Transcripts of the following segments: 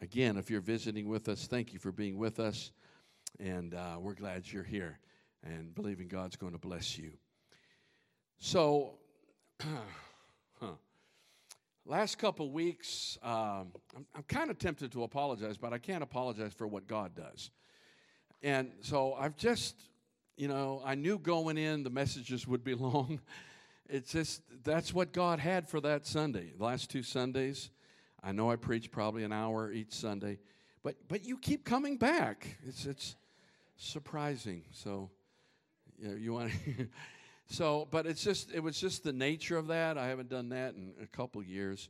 Again, if you're visiting with us, thank you for being with us. And uh, we're glad you're here and believing God's going to bless you. So, huh. last couple weeks, um, I'm, I'm kind of tempted to apologize, but I can't apologize for what God does. And so I've just, you know, I knew going in the messages would be long. It's just, that's what God had for that Sunday. The last two Sundays, I know I preach probably an hour each Sunday, but, but you keep coming back. It's, it's surprising. So, you, know, you want so, but it's just, it was just the nature of that. I haven't done that in a couple years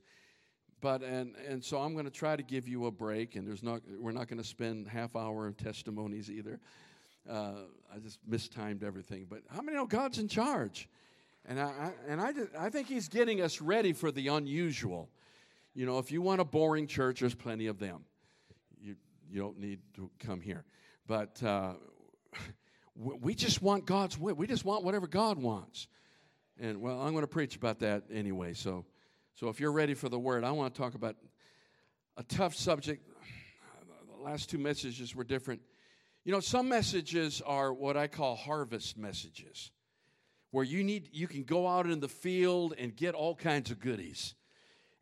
but and and so I'm going to try to give you a break, and there's not we're not going to spend half hour testimonies either. Uh, I just mistimed everything. But how many know God's in charge? And I, I and I I think He's getting us ready for the unusual. You know, if you want a boring church, there's plenty of them. You you don't need to come here, but. Uh, we just want God's will. We just want whatever God wants. And well, I'm going to preach about that anyway. So so if you're ready for the word, I want to talk about a tough subject. The last two messages were different. You know, some messages are what I call harvest messages, where you need you can go out in the field and get all kinds of goodies.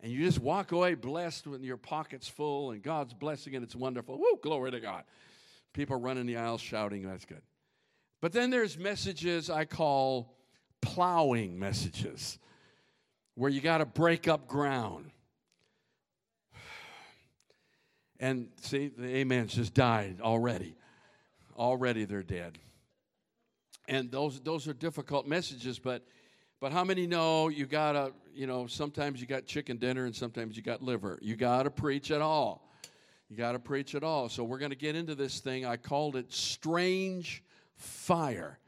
And you just walk away blessed with your pockets full and God's blessing and it's wonderful. Woo, glory to God. People running the aisles shouting, that's good. But then there's messages I call plowing messages where you got to break up ground. And see, the amens just died already. Already they're dead. And those those are difficult messages, but but how many know you gotta, you know, sometimes you got chicken dinner and sometimes you got liver. You gotta preach it all. You gotta preach it all. So we're gonna get into this thing. I called it strange fire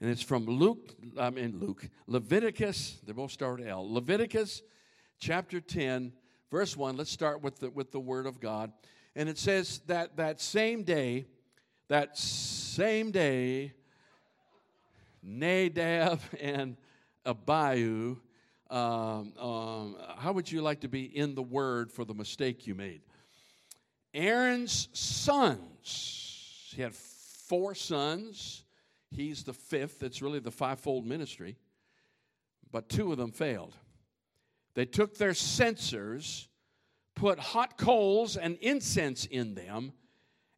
and it's from Luke, I mean Luke, Leviticus, they both start L. Leviticus chapter 10, verse 1. Let's start with the, with the word of God. And it says that that same day, that same day, Nadab and Abihu, um, um, how would you like to be in the word for the mistake you made? Aaron's sons, he had four sons He's the fifth. It's really the fivefold ministry. But two of them failed. They took their censers, put hot coals and incense in them,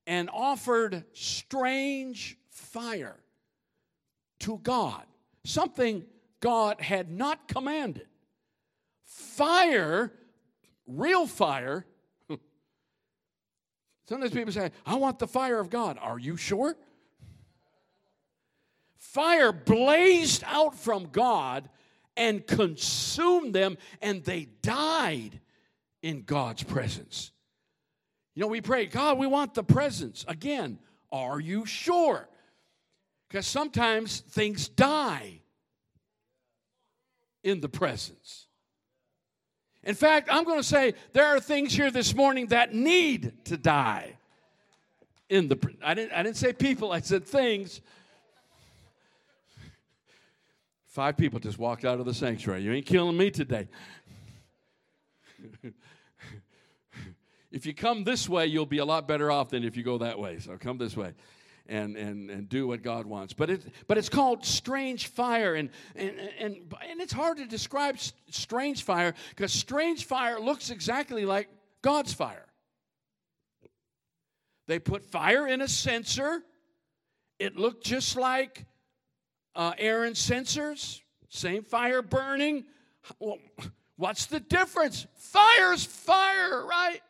and offered strange fire to God, something God had not commanded. Fire, real fire. Sometimes people say, I want the fire of God. Are you sure? Fire blazed out from God and consumed them, and they died in God's presence. You know, we pray, God, we want the presence. Again, are you sure? Because sometimes things die in the presence. In fact, I'm going to say there are things here this morning that need to die in the I didn't I didn't say people, I said things Five people just walked out of the sanctuary. You ain't killing me today. if you come this way, you'll be a lot better off than if you go that way. So come this way. And, and, and do what God wants. But, it, but it's called strange fire. And, and, and, and it's hard to describe strange fire because strange fire looks exactly like God's fire. They put fire in a censer. It looked just like uh, Aaron's censers, same fire burning. Well, what's the difference? Fire's fire, right?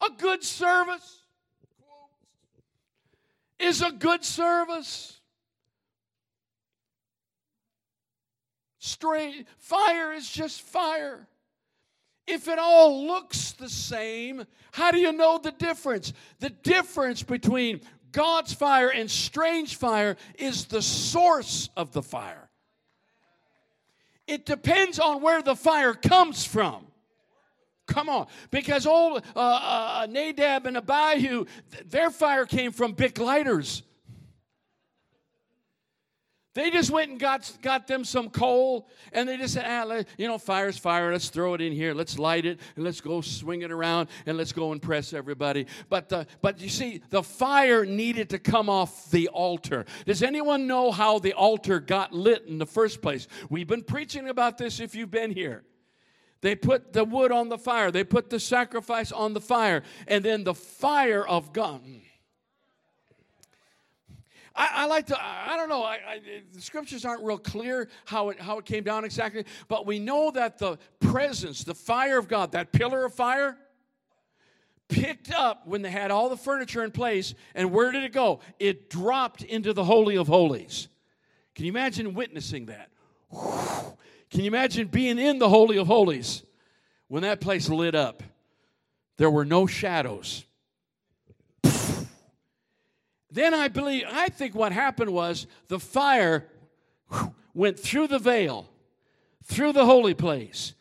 A good service is a good service. Straight fire is just fire. If it all looks the same, how do you know the difference? The difference between God's fire and strange fire is the source of the fire. It depends on where the fire comes from. Come on. Because old uh, uh, Nadab and Abihu, their fire came from Bic lighters. They just went and got, got them some coal, and they just said, ah, let, you know, fire's fire. Let's throw it in here. Let's light it, and let's go swing it around, and let's go impress everybody. But, uh, but you see, the fire needed to come off the altar. Does anyone know how the altar got lit in the first place? We've been preaching about this if you've been here. They put the wood on the fire, they put the sacrifice on the fire, and then the fire of God. I, I like to, I don't know, I, I, the scriptures aren't real clear how it, how it came down exactly, but we know that the presence, the fire of God, that pillar of fire, picked up when they had all the furniture in place, and where did it go? It dropped into the Holy of Holies. Can you imagine witnessing that? Can you imagine being in the Holy of Holies when that place lit up? There were no shadows. Then I believe, I think what happened was the fire went through the veil, through the holy place,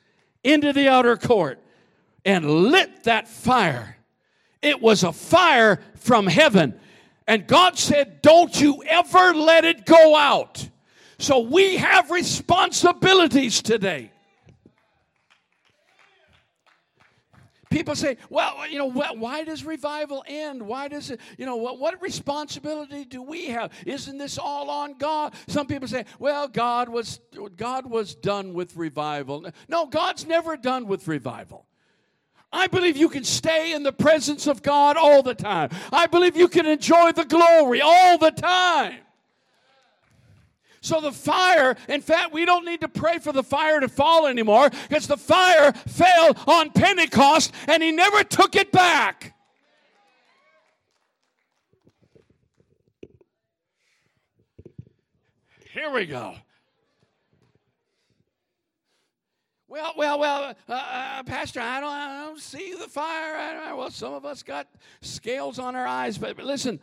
into the outer court, and lit that fire. It was a fire from heaven. And God said, Don't you ever let it go out. So we have responsibilities today. People say, well, you know, why does revival end? Why does it, you know, what, what responsibility do we have? Isn't this all on God? Some people say, well, God was, God was done with revival. No, God's never done with revival. I believe you can stay in the presence of God all the time. I believe you can enjoy the glory all the time. So the fire, in fact, we don't need to pray for the fire to fall anymore because the fire fell on Pentecost and he never took it back. Here we go. Well, well, well, uh, uh, Pastor, I don't, I don't see the fire. well, some of us got scales on our eyes, but, but listen,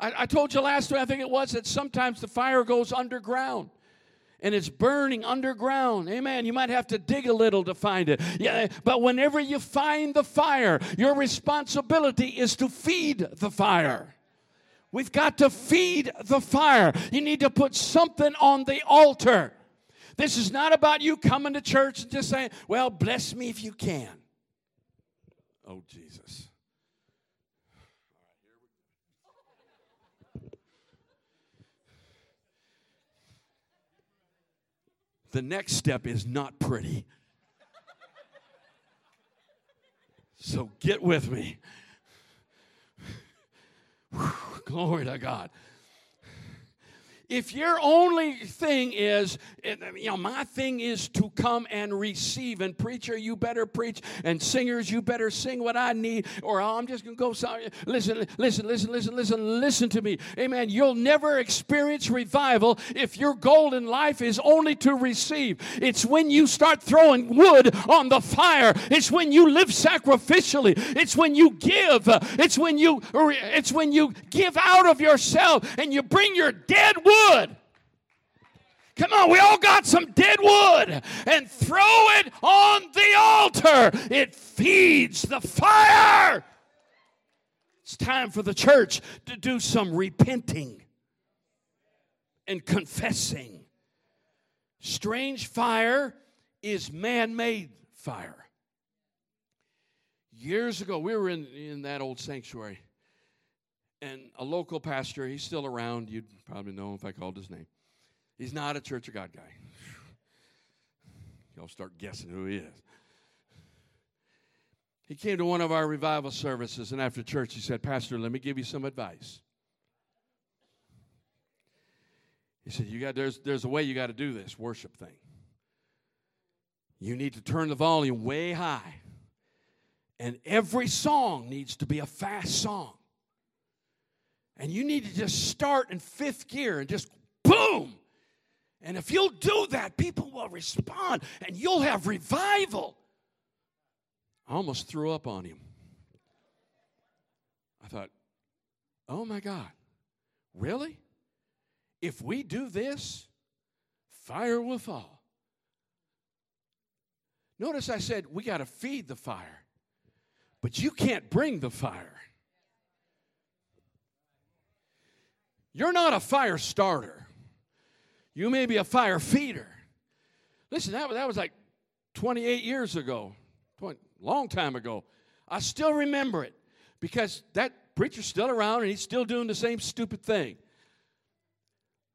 I, I told you last week, I think it was, that sometimes the fire goes underground and it's burning underground. Amen. You might have to dig a little to find it. Yeah, but whenever you find the fire, your responsibility is to feed the fire. We've got to feed the fire. You need to put something on the altar. This is not about you coming to church and just saying, "Well, bless me if you can." Oh, Jesus. The next step is not pretty. So get with me. Whew, glory to God if your only thing is, eh, eh, you know, my thing is to come and receive, and preacher, you better preach, and singers, you better sing what I need, or I'm just gonna go. Sorry. Listen, listen, listen, listen, listen, listen to me. Amen. You'll never experience revival if your goal in life is only to receive. It's when you start throwing wood on the fire. It's when you live sacrificially. It's when you give. It's when you. It's when you give out of yourself and you bring your dead wood wood. Come on, we all got some dead wood and throw it on the altar. It feeds the fire. It's time for the church to do some repenting and confessing. Strange fire is man made fire. Years ago, we were in, in that old sanctuary and a local pastor, he's still around. You'd probably know if I called his name. He's not a Church of God guy. Y'all start guessing who he is. He came to one of our revival services, and after church, he said, Pastor, let me give you some advice. He said, you got, there's, there's a way you got to do this worship thing. You need to turn the volume way high. And every song needs to be a fast song. And you need to just start in fifth gear and just boom. And if you'll do that, people will respond and you'll have revival. I almost threw up on him. I thought, oh my God, really? If we do this, fire will fall. Notice I said we got to feed the fire, but you can't bring the fire. You're not a fire starter. You may be a fire feeder. Listen, that, that was like 28 years ago, 20, long time ago. I still remember it because that preacher's still around and he's still doing the same stupid thing.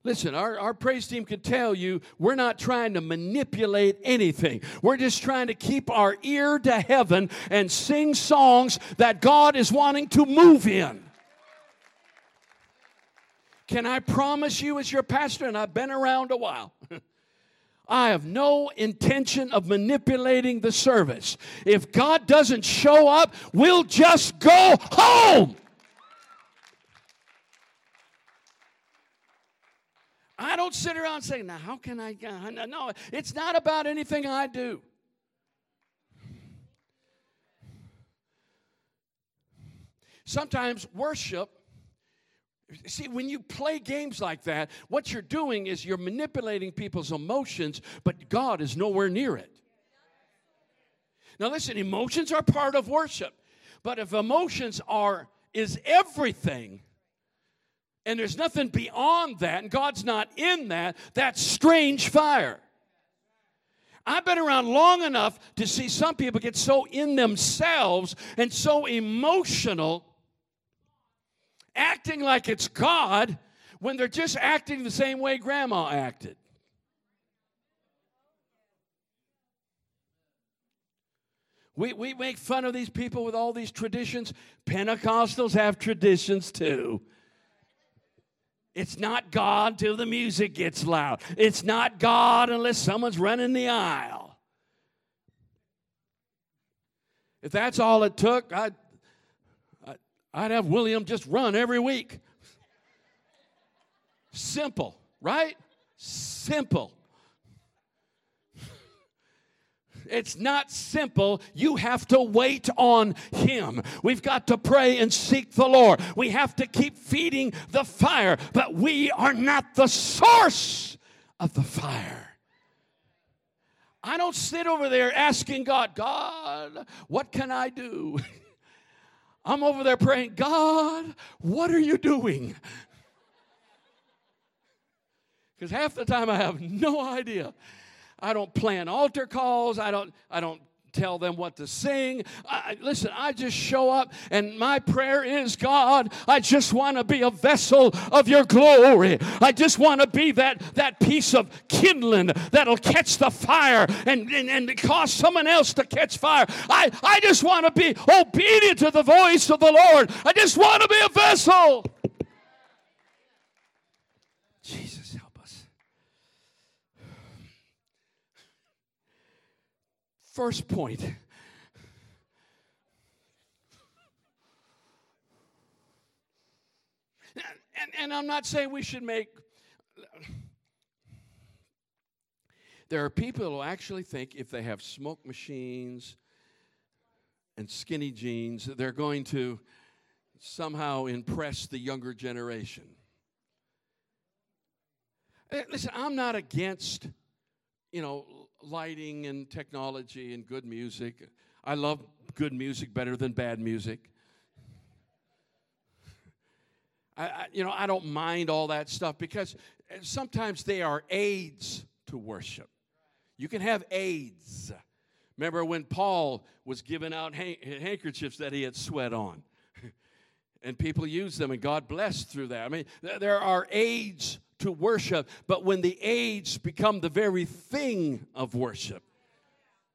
Listen, our, our praise team can tell you we're not trying to manipulate anything. We're just trying to keep our ear to heaven and sing songs that God is wanting to move in. Can I promise you, as your pastor, and I've been around a while, I have no intention of manipulating the service. If God doesn't show up, we'll just go home. I don't sit around saying, now how can I? No, it's not about anything I do. Sometimes worship See, when you play games like that, what you're doing is you're manipulating people's emotions, but God is nowhere near it. Now listen, emotions are part of worship. But if emotions are is everything, and there's nothing beyond that, and God's not in that, that's strange fire. I've been around long enough to see some people get so in themselves and so emotional acting like it's God when they're just acting the same way grandma acted. We, we make fun of these people with all these traditions. Pentecostals have traditions too. It's not God till the music gets loud. It's not God unless someone's running the aisle. If that's all it took, I'd I'd have William just run every week. Simple, right? Simple. It's not simple. You have to wait on Him. We've got to pray and seek the Lord. We have to keep feeding the fire, but we are not the source of the fire. I don't sit over there asking God, God, what can I do? I'm over there praying, God, what are you doing? Because half the time I have no idea. I don't plan altar calls. I don't, I don't tell them what to sing. I, listen, I just show up, and my prayer is God, I just want to be a vessel of your glory. I just want to be that, that piece of kindling that'll catch the fire and, and, and cause someone else to catch fire. I, I just want to be obedient to the voice of the Lord. I just want to be a vessel. Jesus, help us. First point. And, and I'm not saying we should make. There are people who actually think if they have smoke machines and skinny jeans, they're going to somehow impress the younger generation. Eh, listen, I'm not against, you know, lighting and technology and good music. I love good music better than bad music. I, I, you know, I don't mind all that stuff because sometimes they are aids to worship. You can have aids. Remember when Paul was giving out handkerchiefs that he had sweat on? and people used them, and God blessed through that. I mean, there are aids to worship, but when the aids become the very thing of worship,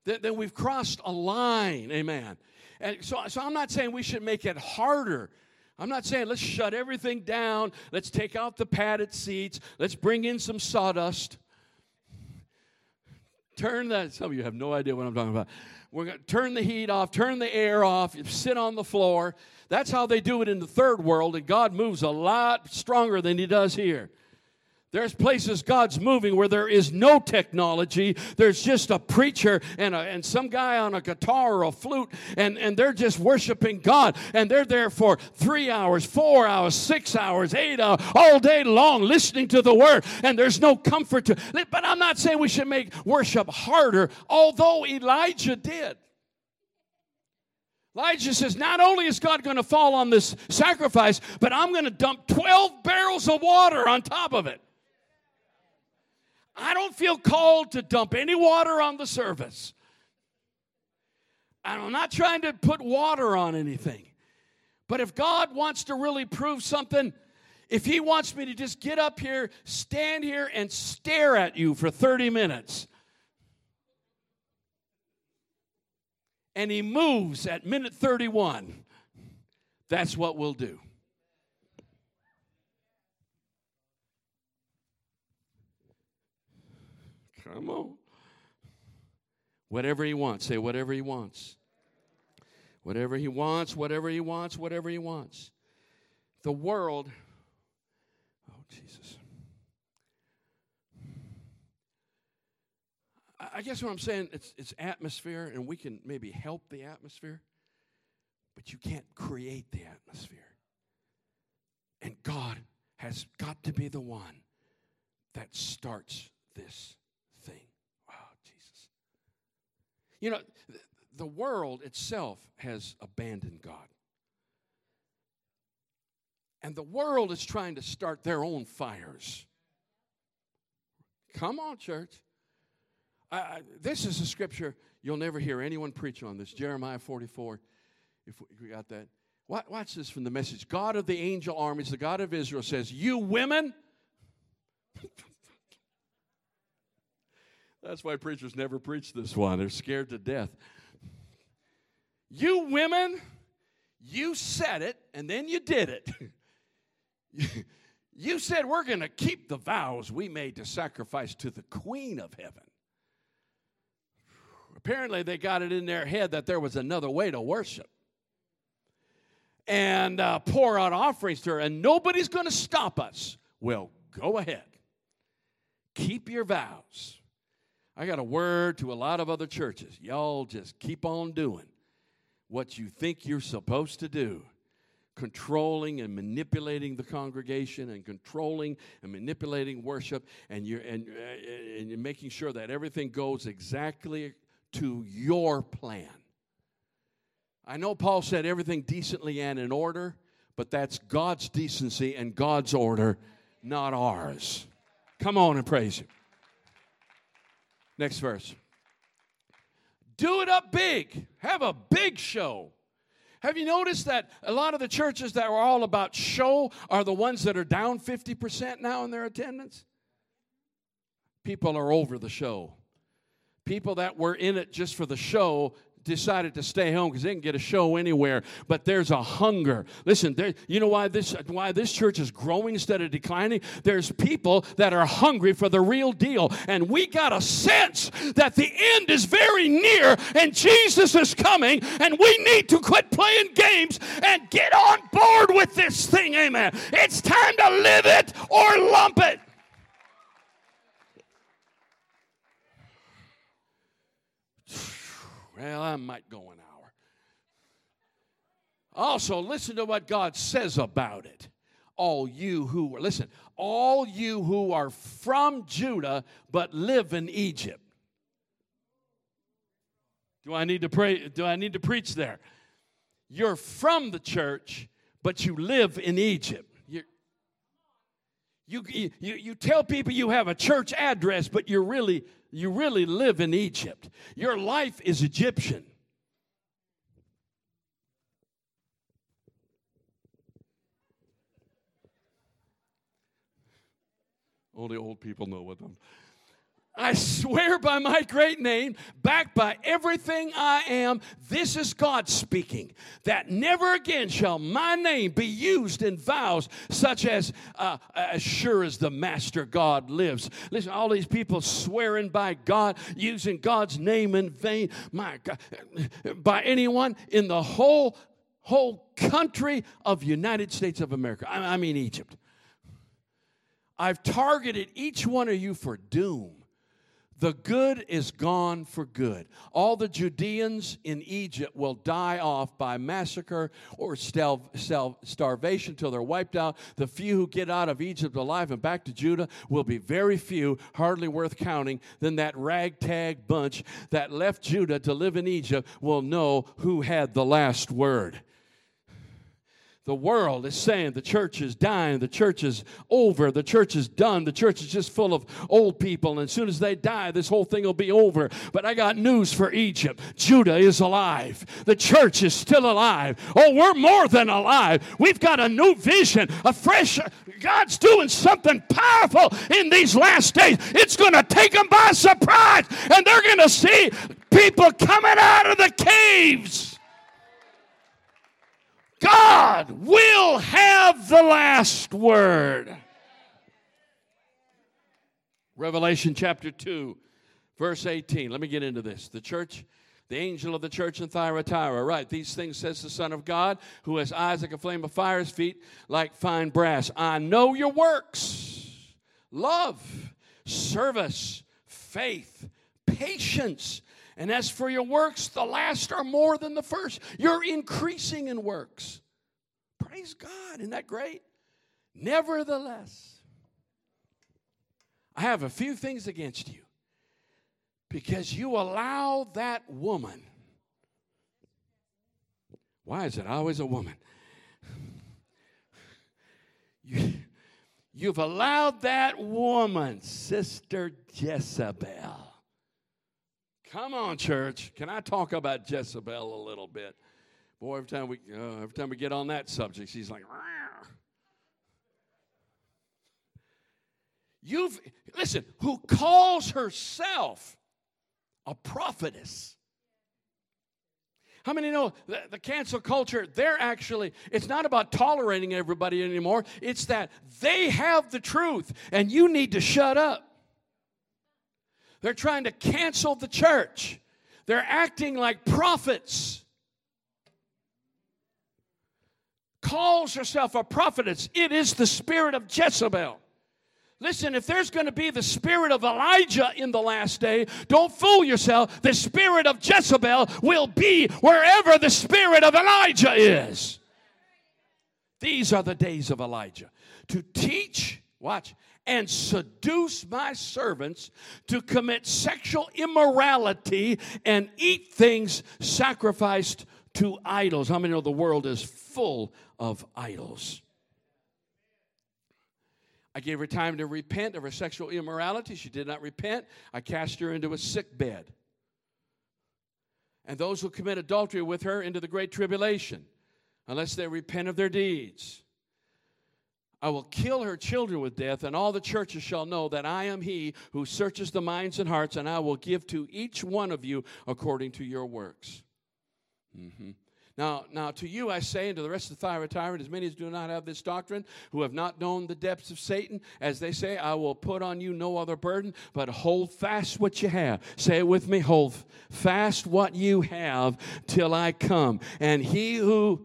then, then we've crossed a line. Amen. And so, so I'm not saying we should make it harder. I'm not saying let's shut everything down. Let's take out the padded seats. Let's bring in some sawdust. Turn that. Some of you have no idea what I'm talking about. We're going to turn the heat off, turn the air off, sit on the floor. That's how they do it in the third world, and God moves a lot stronger than He does here. There's places God's moving where there is no technology. There's just a preacher and, a, and some guy on a guitar or a flute, and, and they're just worshiping God. And they're there for three hours, four hours, six hours, eight hours, all day long, listening to the word. And there's no comfort to But I'm not saying we should make worship harder, although Elijah did. Elijah says, Not only is God going to fall on this sacrifice, but I'm going to dump 12 barrels of water on top of it. I don't feel called to dump any water on the service. I'm not trying to put water on anything. But if God wants to really prove something, if He wants me to just get up here, stand here, and stare at you for 30 minutes, and He moves at minute 31, that's what we'll do. Come on. Whatever he wants. Say whatever he wants. Whatever he wants, whatever he wants, whatever he wants. The world, oh, Jesus. I guess what I'm saying, it's, it's atmosphere, and we can maybe help the atmosphere, but you can't create the atmosphere. And God has got to be the one that starts this You know, the world itself has abandoned God. And the world is trying to start their own fires. Come on, church. This is a scripture you'll never hear anyone preach on this. Jeremiah 44, if we got that. Watch this from the message. God of the angel armies, the God of Israel says, You women. That's why preachers never preach this one. They're scared to death. You women, you said it and then you did it. you said we're going to keep the vows we made to sacrifice to the Queen of Heaven. Apparently, they got it in their head that there was another way to worship and uh, pour out offerings to her, and nobody's going to stop us. Well, go ahead. Keep your vows. I got a word to a lot of other churches. Y'all just keep on doing what you think you're supposed to do. Controlling and manipulating the congregation and controlling and manipulating worship and you're and, uh, and you're making sure that everything goes exactly to your plan. I know paul said everything decently and in order but that's god's decency and god's order not ours. Come on and praise him Next verse. Do it up big. Have a big show. Have you noticed that a lot of the churches that were all about show are the ones that are down 50% now in their attendance? People are over the show. People that were in it just for the show decided to stay home because they can get a show anywhere. But there's a hunger. Listen, there, you know why this why this church is growing instead of declining? There's people that are hungry for the real deal, and we got a sense that the end is very near and Jesus is coming, and we need to quit playing games and get on board with this thing. Amen. It's time to live it or lump it. Well, I might go an hour. Also, listen to what God says about it. All you who are, listen, all you who are from Judah but live in Egypt. Do I need to pray? Do I need to preach there? You're from the church, but you live in Egypt. You, you, you tell people you have a church address, but you're really, you really live in Egypt. Your life is Egyptian. Only old people know what I'm. I swear by my great name, backed by everything I am, this is God speaking, that never again shall my name be used in vows such as, uh, as sure as the Master God lives. Listen, all these people swearing by God, using God's name in vain, my God, by anyone in the whole, whole country of United States of America. I, I mean Egypt. I've targeted each one of you for doom The good is gone for good. All the Judeans in Egypt will die off by massacre or starvation till they're wiped out. The few who get out of Egypt alive and back to Judah will be very few, hardly worth counting. Then that ragtag bunch that left Judah to live in Egypt will know who had the last word. The world is saying the church is dying, the church is over, the church is done, the church is just full of old people, and as soon as they die, this whole thing will be over. But I got news for Egypt Judah is alive, the church is still alive. Oh, we're more than alive. We've got a new vision, a fresh, God's doing something powerful in these last days. It's going to take them by surprise, and they're going to see people coming out of the caves. God will have the last word. Revelation chapter 2, verse 18. Let me get into this. The church, the angel of the church in Thyatira, right? These things says the Son of God, who has eyes like a flame of fire, his feet like fine brass. I know your works, love, service, faith, patience and as for your works, the last are more than the first. You're increasing in works. Praise God. Isn't that great? Nevertheless, I have a few things against you because you allow that woman. Why is it always a woman? You, you've allowed that woman, Sister Jezebel Come on, church. Can I talk about Jezebel a little bit? Boy, every time we uh, every time we get on that subject, she's like, Rawr. you've listen. Who calls herself a prophetess? How many know the, the, cancel culture? They're actually, it's not about tolerating everybody anymore. It's that they have the truth and you need to shut up. They're trying to cancel the church. They're acting like prophets. Calls herself a prophetess. It is the spirit of Jezebel. Listen, if there's going to be the spirit of Elijah in the last day, don't fool yourself. The spirit of Jezebel will be wherever the spirit of Elijah is. These are the days of Elijah. To teach, watch, and seduce my servants to commit sexual immorality and eat things sacrificed to idols. How many know the world is full of idols? I gave her time to repent of her sexual immorality. She did not repent. I cast her into a sick bed. And those who commit adultery with her into the great tribulation, unless they repent of their deeds. I will kill her children with death, and all the churches shall know that I am he who searches the minds and hearts, and I will give to each one of you according to your works. Mm-hmm. Now, now to you I say, and to the rest of the Thyatira, as many as do not have this doctrine, who have not known the depths of Satan, as they say, I will put on you no other burden, but hold fast what you have. Say it with me, hold fast what you have till I come. And he who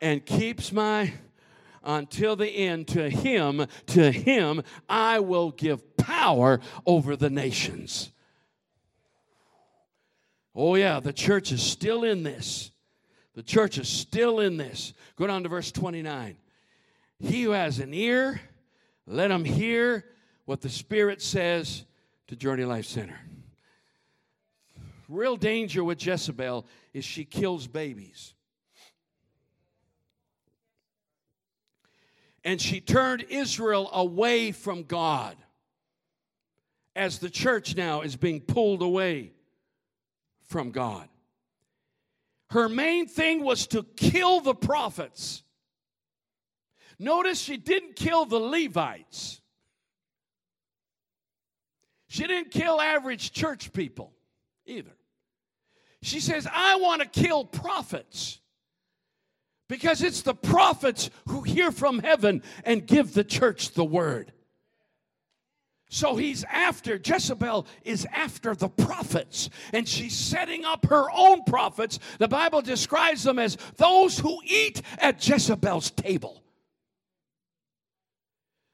and keeps my until the end. To him, to him, I will give power over the nations. Oh, yeah, the church is still in this. The church is still in this. Go down to verse 29. He who has an ear, let him hear what the Spirit says to Journey Life Center. Real danger with Jezebel is she kills babies. And she turned Israel away from God as the church now is being pulled away from God. Her main thing was to kill the prophets. Notice she didn't kill the Levites. She didn't kill average church people either. She says, I want to kill prophets. Because it's the prophets who hear from heaven and give the church the word. So he's after, Jezebel is after the prophets, and she's setting up her own prophets. The Bible describes them as those who eat at Jezebel's table.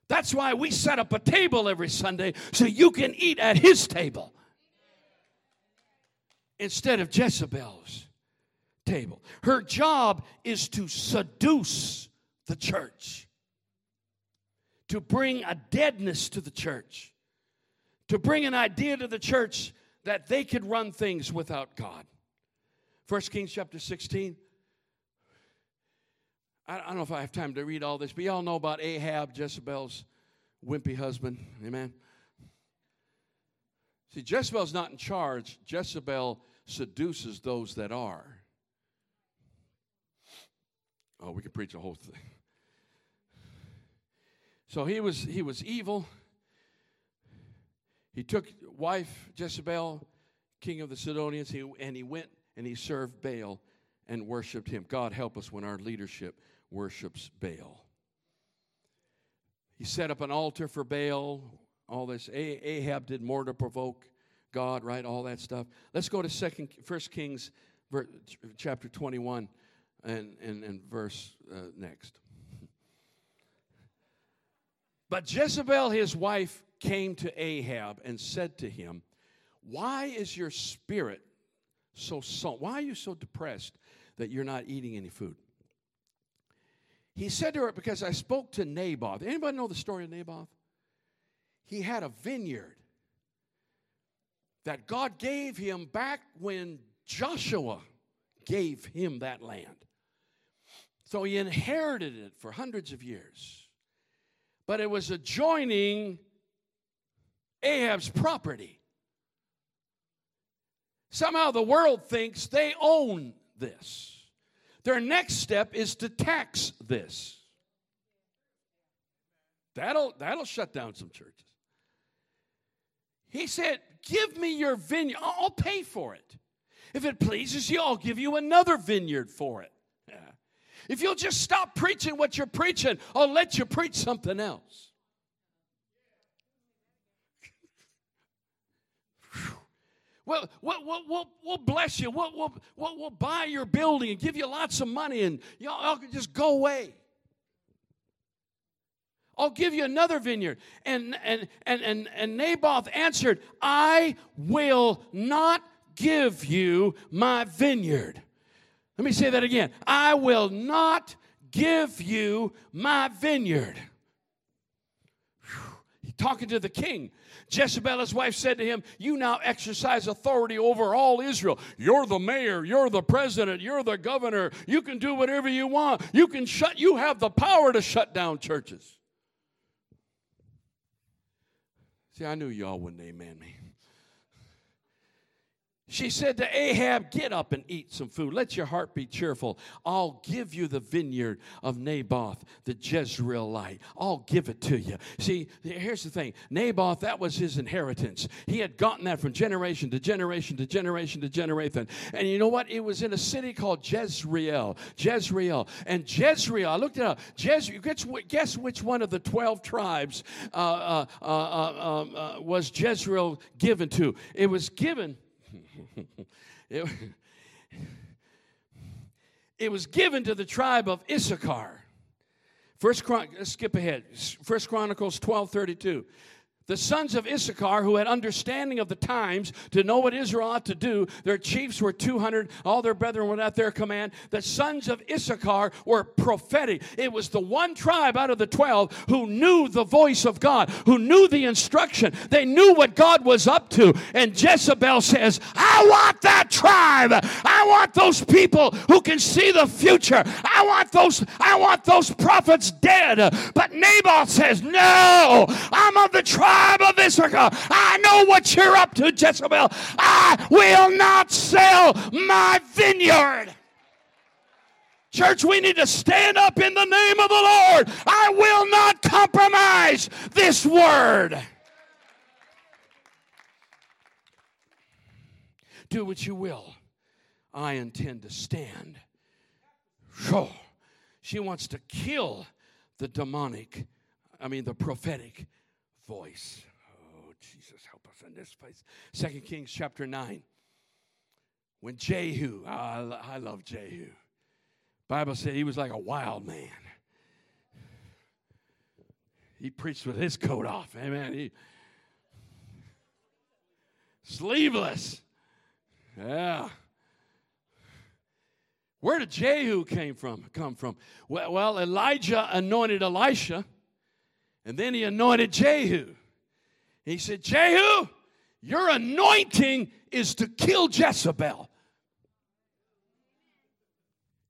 That's why we set up a table every Sunday so you can eat at his table instead of Jezebel's table. Her job is to seduce the church, to bring a deadness to the church, to bring an idea to the church that they could run things without God. First Kings chapter 16. I don't know if I have time to read all this, but y'all know about Ahab, Jezebel's wimpy husband. Amen. See, Jezebel's not in charge. Jezebel seduces those that are. Oh, we could preach a whole thing. So he was he was evil. He took wife Jezebel, king of the Sidonians, he, and he went and he served Baal and worshiped him. God help us when our leadership worships Baal. He set up an altar for Baal. All this Ahab did more to provoke God, right? All that stuff. Let's go to Second, First Kings, chapter twenty-one, and and, and verse uh, next. But Jezebel, his wife, came to Ahab and said to him, Why is your spirit so sullen? Why are you so depressed that you're not eating any food? He said to her, Because I spoke to Naboth. Anybody know the story of Naboth? He had a vineyard that God gave him back when Joshua gave him that land. So he inherited it for hundreds of years. But it was adjoining Ahab's property. Somehow the world thinks they own this. Their next step is to tax this. That'll, that'll shut down some churches. He said, Give me your vineyard. I'll pay for it. If it pleases you, I'll give you another vineyard for it. If you'll just stop preaching what you're preaching, I'll let you preach something else. Well, we'll, we'll, we'll, bless you. We'll, we'll, we'll, buy your building and give you lots of money, and y'all can just go away. I'll give you another vineyard. And, and, and, and, and Naboth answered, I will not give you my vineyard. Let me say that again. I will not give you my vineyard. Talking to the king. Jezebel, his wife, said to him, You now exercise authority over all Israel. You're the mayor, you're the president, you're the governor. You can do whatever you want. You can shut, you have the power to shut down churches. See, I knew y'all wouldn't amen me. She said to Ahab, Get up and eat some food. Let your heart be cheerful. I'll give you the vineyard of Naboth, the Jezreelite. I'll give it to you. See, here's the thing Naboth, that was his inheritance. He had gotten that from generation to generation to generation to generation. And you know what? It was in a city called Jezreel. Jezreel. And Jezreel, I looked it up. Jezreel, guess, which one of the 12 tribes uh, uh, uh, uh uh was Jezreel given to? It was given it, it was given to the tribe of Issachar. First, Chron- skip ahead. First Chronicles twelve thirty two the sons of Issachar, who had understanding of the times to know what Israel ought to do, their chiefs were 200, all their brethren were at their command. The sons of Issachar were prophetic. It was the one tribe out of the 12 who knew the voice of God, who knew the instruction. They knew what God was up to. And Jezebel says, I want that tribe. I want those people who can see the future. I want those, I want those prophets dead. But Naboth says, No, I'm of the tribe tribe of Issachar. I know what you're up to, Jezebel. I will not sell my vineyard. Church, we need to stand up in the name of the Lord. I will not compromise this word. Do what you will. I intend to stand. She wants to kill the demonic, I mean, the prophetic voice. Oh, Jesus, help us in this place. Second Kings chapter 9. When Jehu, I, I love Jehu. Bible said he was like a wild man. he preached with his coat off. Amen. He, sleeveless. Yeah. Where did Jehu came from come from? Well, Elijah anointed Elisha, and then he anointed Jehu. He said, Jehu, your anointing is to kill Jezebel.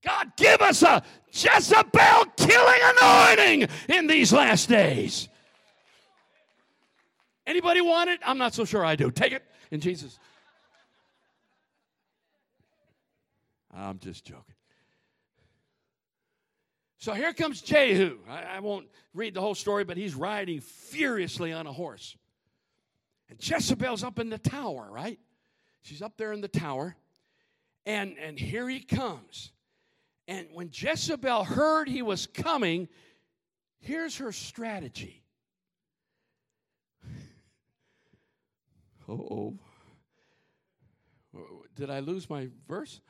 God, give us a Jezebel killing anointing in these last days. Anybody want it? I'm not so sure I do. Take it in Jesus. I'm just joking. So here comes Jehu. I, I, won't read the whole story, but he's riding furiously on a horse. And Jezebel's up in the tower, right? She's up there in the tower. And, and here he comes. And when Jezebel heard he was coming, here's her strategy. oh. Did I lose my verse?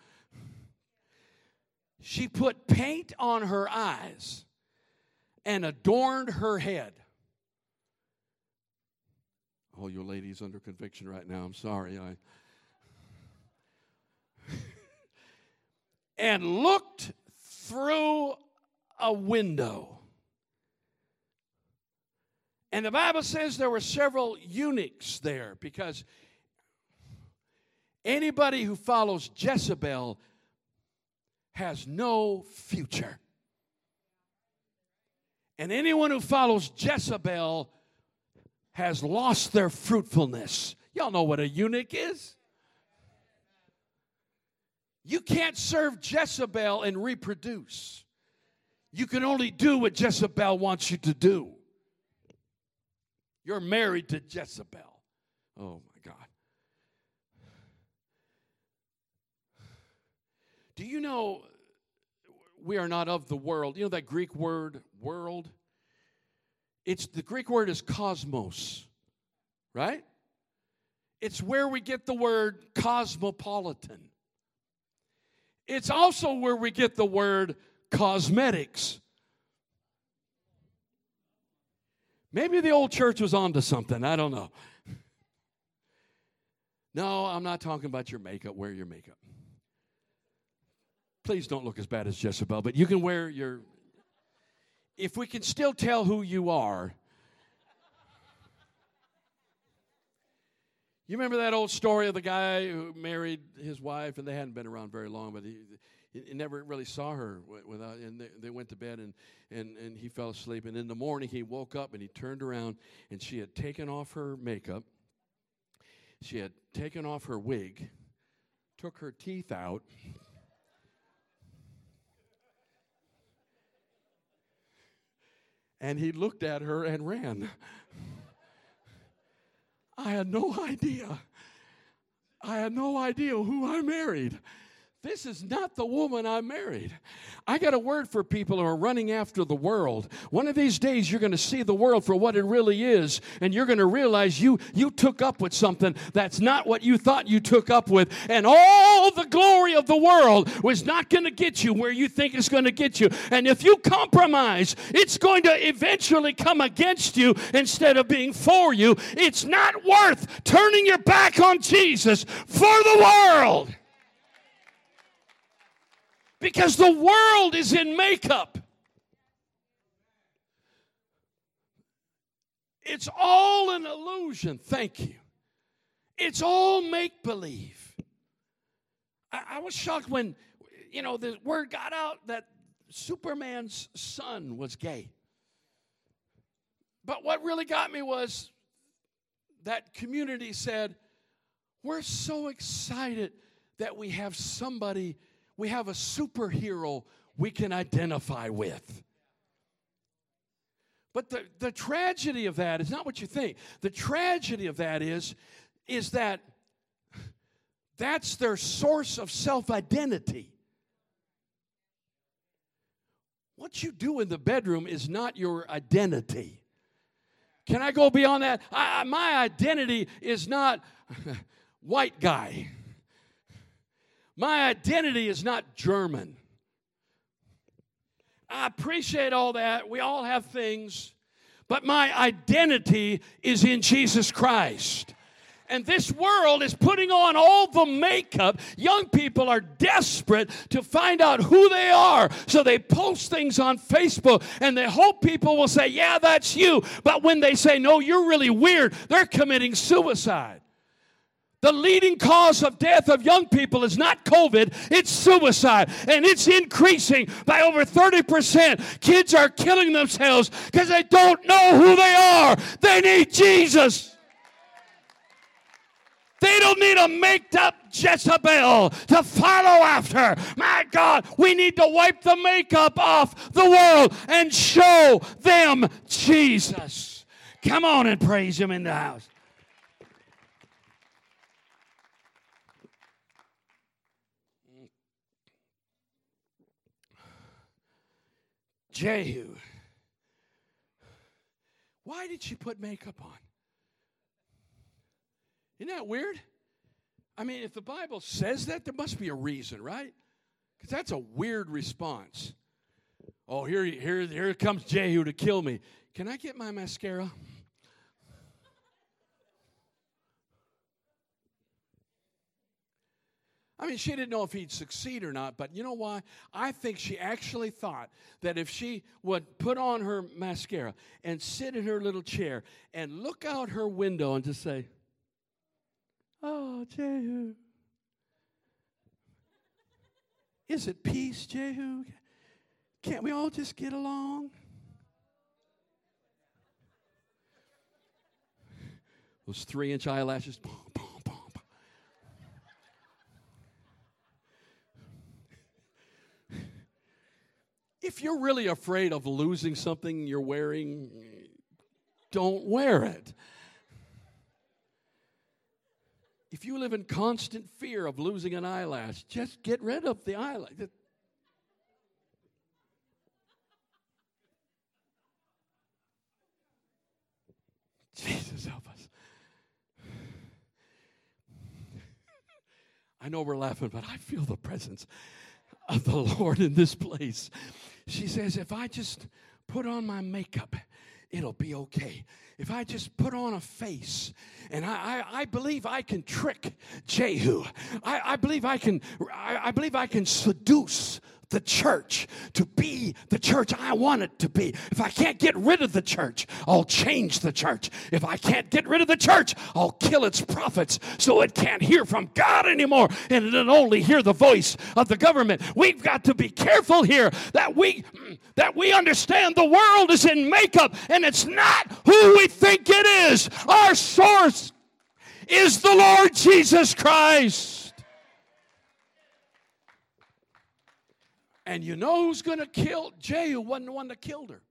She put paint on her eyes and adorned her head. Oh, you ladies under conviction right now. I'm sorry. I and looked through a window. And the Bible says there were several eunuchs there because anybody who follows Jezebel has no future. And anyone who follows Jezebel has lost their fruitfulness. Y'all know what a eunuch is? You can't serve Jezebel and reproduce. You can only do what Jezebel wants you to do. You're married to Jezebel. Oh my God. Do you know we are not of the world? You know that Greek word, world? It's the Greek word is cosmos, right? It's where we get the word cosmopolitan. It's also where we get the word cosmetics. Maybe the old church was onto something. I don't know. No, I'm not talking about your makeup. Wear your makeup. Please don't look as bad as Jezebel, but you can wear your. If we can still tell who you are, You remember that old story of the guy who married his wife and they hadn't been around very long, but he, he never really saw her without, and they, they went to bed and, and, and he fell asleep. And in the morning, he woke up and he turned around and she had taken off her makeup, she had taken off her wig, took her teeth out. And he looked at her and ran. I had no idea. I had no idea who I married. This is not the woman I married. I got a word for people who are running after the world. One of these days, you're going to see the world for what it really is, and you're going to realize you, you took up with something that's not what you thought you took up with. And all the glory of the world was not going to get you where you think it's going to get you. And if you compromise, it's going to eventually come against you instead of being for you. It's not worth turning your back on Jesus for the world because the world is in makeup. It's all an illusion. Thank you. It's all make believe. I, I, was shocked when, you know, the word got out that Superman's son was gay. But what really got me was that community said, We're so excited that we have somebody we have a superhero we can identify with. But the, the tragedy of that is not what you think. The tragedy of that is, is that that's their source of self identity. What you do in the bedroom is not your identity. Can I go beyond that? I, my identity is not white guy. My identity is not German. I appreciate all that. We all have things. but my identity is in Jesus Christ. And this world is putting on all the makeup. Young people are desperate to find out who they are. So they post things on Facebook and they hope people will say, Yeah, that's you. But when they say, No, you're really weird, they're committing suicide. The leading cause of death of young people is not COVID, it's suicide. And it's increasing by over 30%. Kids are killing themselves because they don't know who they are. They need Jesus. They don't need a made up Jezebel to follow after. My God, we need to wipe the makeup off the world and show them Jesus. Come on and praise Him in the house. Jehu. Why did she put makeup on? Isn't that weird? I mean, if the Bible says that, there must be a reason, right? Because that's a weird response. Oh, here, here, here comes Jehu to kill me. Can I get my mascara? I mean, she didn't know if he'd succeed or not, but you know why? I think she actually thought that if she would put on her mascara and sit in her little chair and look out her window and just say, Oh, Jehu. Is it peace, Jehu? Can't we all just get along? Those three inch eyelashes. If you're really afraid of losing something you're wearing, don't wear it. If you live in constant fear of losing an eyelash, just get rid of the eyelash. Jesus help us. I know we're laughing, but I feel the presence of the Lord in this place. She says, if I just put on my makeup, it'll be okay. If I just put on a face and I, I, I believe I can trick Jehu, I, I believe I can I, I believe I can seduce the church to be the church I want it to be. If I can't get rid of the church, I'll change the church. If I can't get rid of the church, I'll kill its prophets so it can't hear from God anymore and it'll only hear the voice of the government. We've got to be careful here that we mm, that we understand the world is in makeup and it's not who we think it is. Our source is the Lord Jesus Christ. And you know who's going to kill? Jehu wasn't the one that killed her.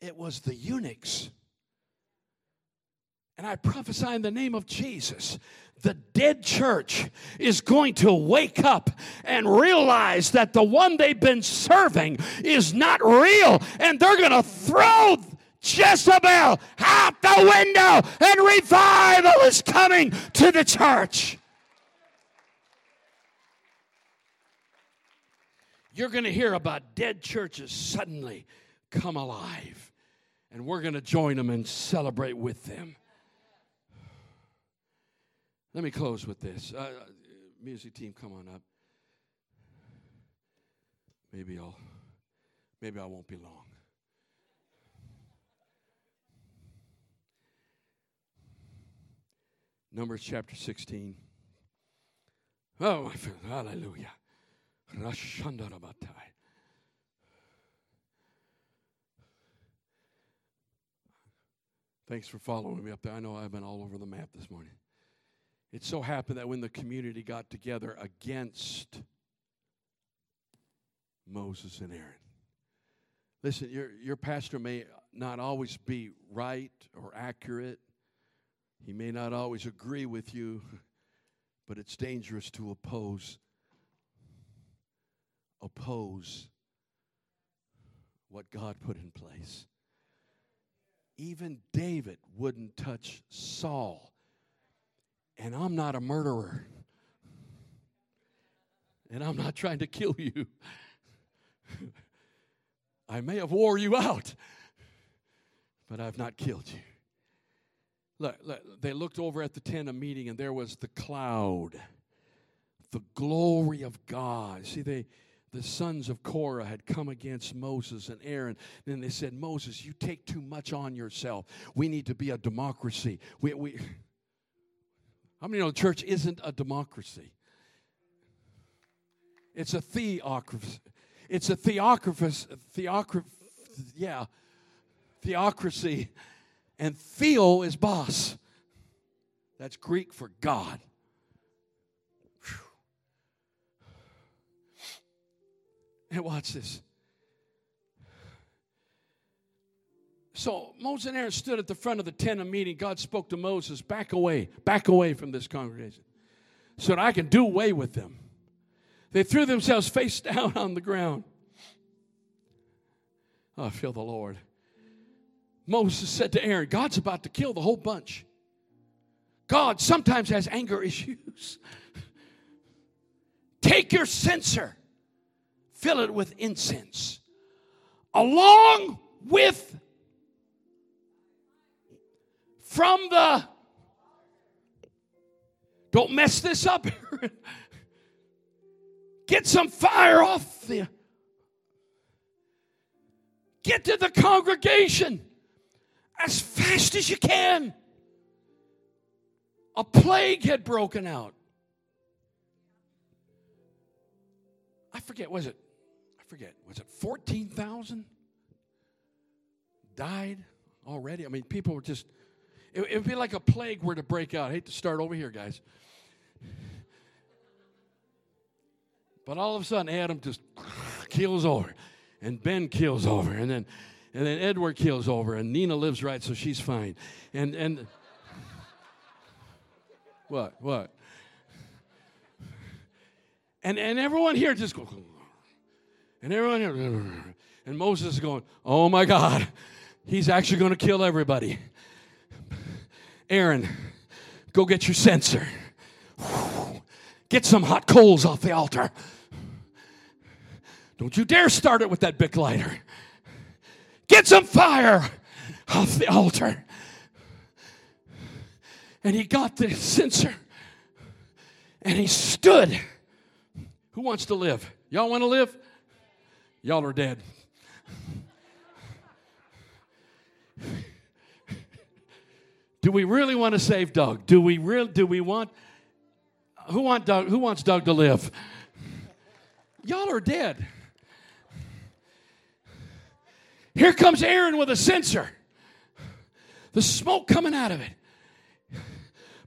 It was the eunuchs. And I prophesy in the name of Jesus the dead church is going to wake up and realize that the one they've been serving is not real, and they're going to throw Jezebel out the window, and revival is coming to the church. You're going to hear about dead churches suddenly come alive, and we're going to join them and celebrate with them. Let me close with this. Uh, music team, come on up. Maybe I'll, maybe I won't be long. Numbers chapter 16. Oh, my friend, hallelujah. Thanks for following me up there. I know I've been all over the map this morning. It so happened that when the community got together against Moses and Aaron, listen, your, your pastor may not always be right or accurate, he may not always agree with you, but it's dangerous to oppose oppose what God put in place. Even David wouldn't touch Saul and I'm not a murderer. And I'm not trying to kill you. I may have wore you out. but I've not killed you. Look, look, they looked over at the tent of meeting, and there was the cloud, the glory of God. See, they the sons of Korah had come against Moses and Aaron. And they said, Moses, you take too much on yourself. We need to be a democracy. We, we, how many know the church isn't a democracy? It's a theocracy. It's a theocracy. theocracy yeah, theocracy. And theo is boss. That's Greek for God. And watch this. So Moses and Aaron stood at the front of the tent of meeting. God spoke to Moses, back away, back away from this congregation, so that I can do away with them. They threw themselves face down on the ground. Oh, I feel the Lord. Moses said to Aaron, God's about to kill the whole bunch. God sometimes has anger issues. Take your censer fill it with incense, along with from the. Don't mess this up. Get some fire off the. Get to the congregation as fast as you can. A plague had broken out. I forget, was it forget, was it 14,000 died already? I mean, people were just, it, would be like a plague were to break out. I hate to start over here, guys. But all of a sudden, Adam just keels over, and Ben keels over, and then, and then Edward keels over, and Nina lives right, so she's fine. And and what what? And and everyone here just goes. And everyone, and Moses is going, Oh my God, he's actually going to kill everybody. Aaron, go get your censer. Get some hot coals off the altar. Don't you dare start it with that Bic lighter. Get some fire off the altar. And he got the censer and he stood. Who wants to live? Y'all want to live? Y'all are dead. do we really want to save Doug? Do we really do we want who want Doug who wants Doug to live? Y'all are dead. Here comes Aaron with a censer. The smoke coming out of it.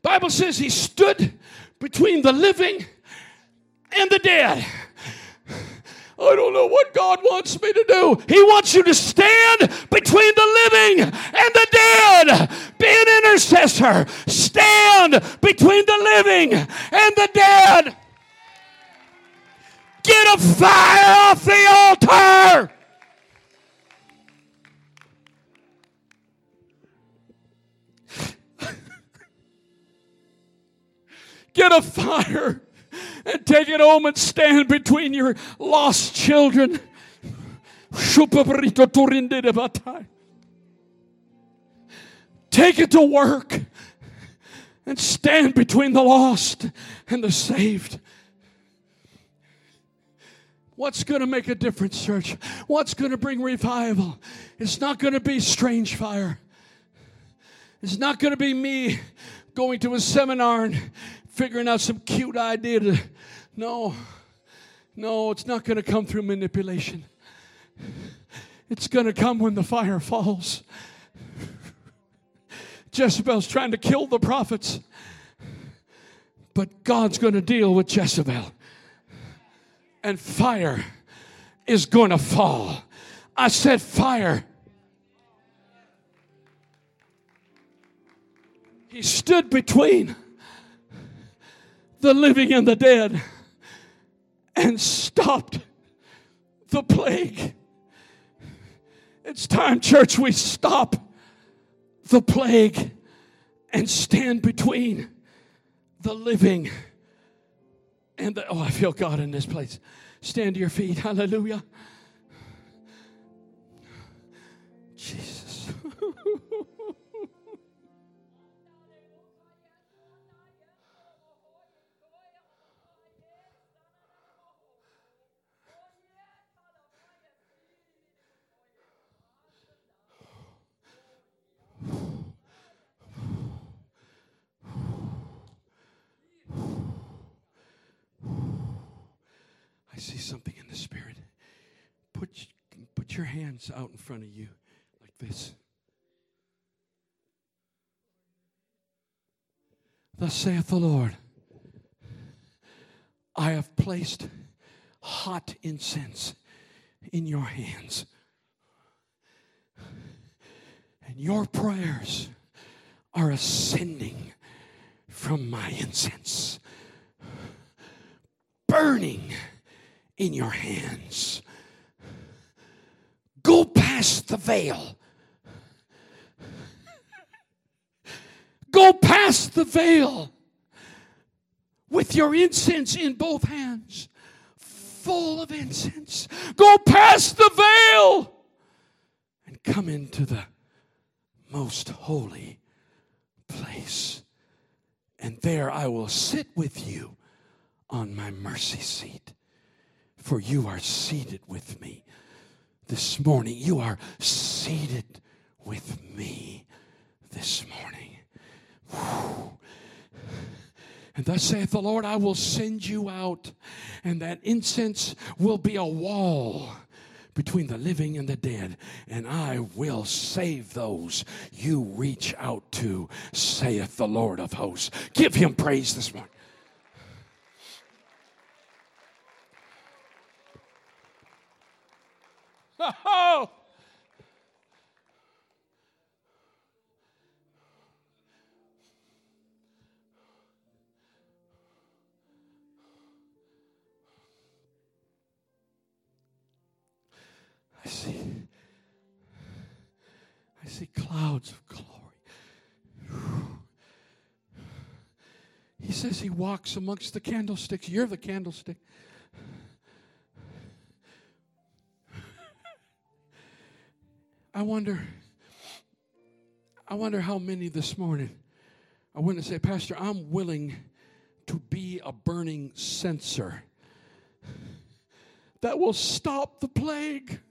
Bible says he stood between the living and the dead. I don't know what God wants me to do. He wants you to stand between the living and the dead. Be an intercessor. Stand between the living and the dead. Get a fire off the altar. Get a fire and take it home and stand between your lost children. Take it to work and stand between the lost and the saved. What's going to make a difference, church? What's going to bring revival? It's not going to be strange fire. It's not going to be me going to a seminar and figuring out some cute idea to. No, no, it's not going to come through manipulation. It's going to come when the fire falls. Jezebel's trying to kill the prophets, but God's going to deal with Jezebel. And fire is going to fall. I said, fire. He stood between the living and the dead and stopped the plague. It's time, church, we stop the plague and stand between the living and the. Oh, I feel God in this place. Stand to your feet. Hallelujah. Jesus. See something in the spirit. Put, put your hands out in front of you like this. Thus saith the Lord I have placed hot incense in your hands. And your prayers are ascending from my incense, burning in your hands. Go past the veil. Go past the veil with your incense in both hands, full of incense. Go past the veil and come into the most holy place. And there I will sit with you on my mercy seat for you are seated with me this morning. You are seated with me this morning. Whew. And thus saith the Lord, I will send you out, and that incense will be a wall between the living and the dead, and I will save those you reach out to, saith the Lord of hosts. Give him praise this morning. Oh! I see. I see clouds of glory. He says he walks amongst the candlesticks. You're the candlestick. I wonder, I wonder how many this morning I want to say, Pastor, I'm willing to be a burning censer that will stop the plague.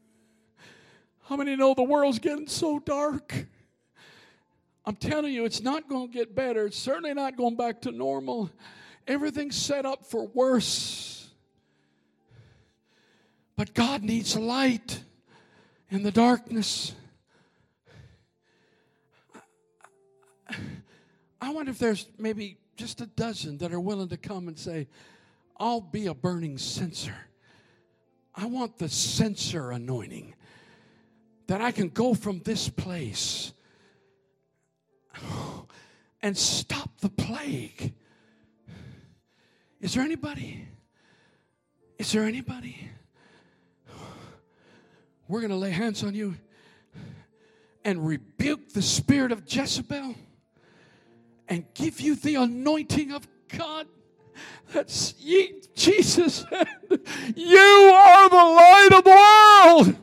How many know the world's getting so dark? I'm telling you, it's not going to get better. It's certainly not going back to normal. Everything's set up for worse. But God needs light in the darkness. I wonder if there's maybe just a dozen that are willing to come and say, I'll be a burning censer. I want the censer anointing that I can go from this place and stop the plague. Is there anybody? Is there anybody? We're going to lay hands on you and rebuke the spirit of Jezebel and give you the anointing of God. That's ye, Jesus said, You are the light of the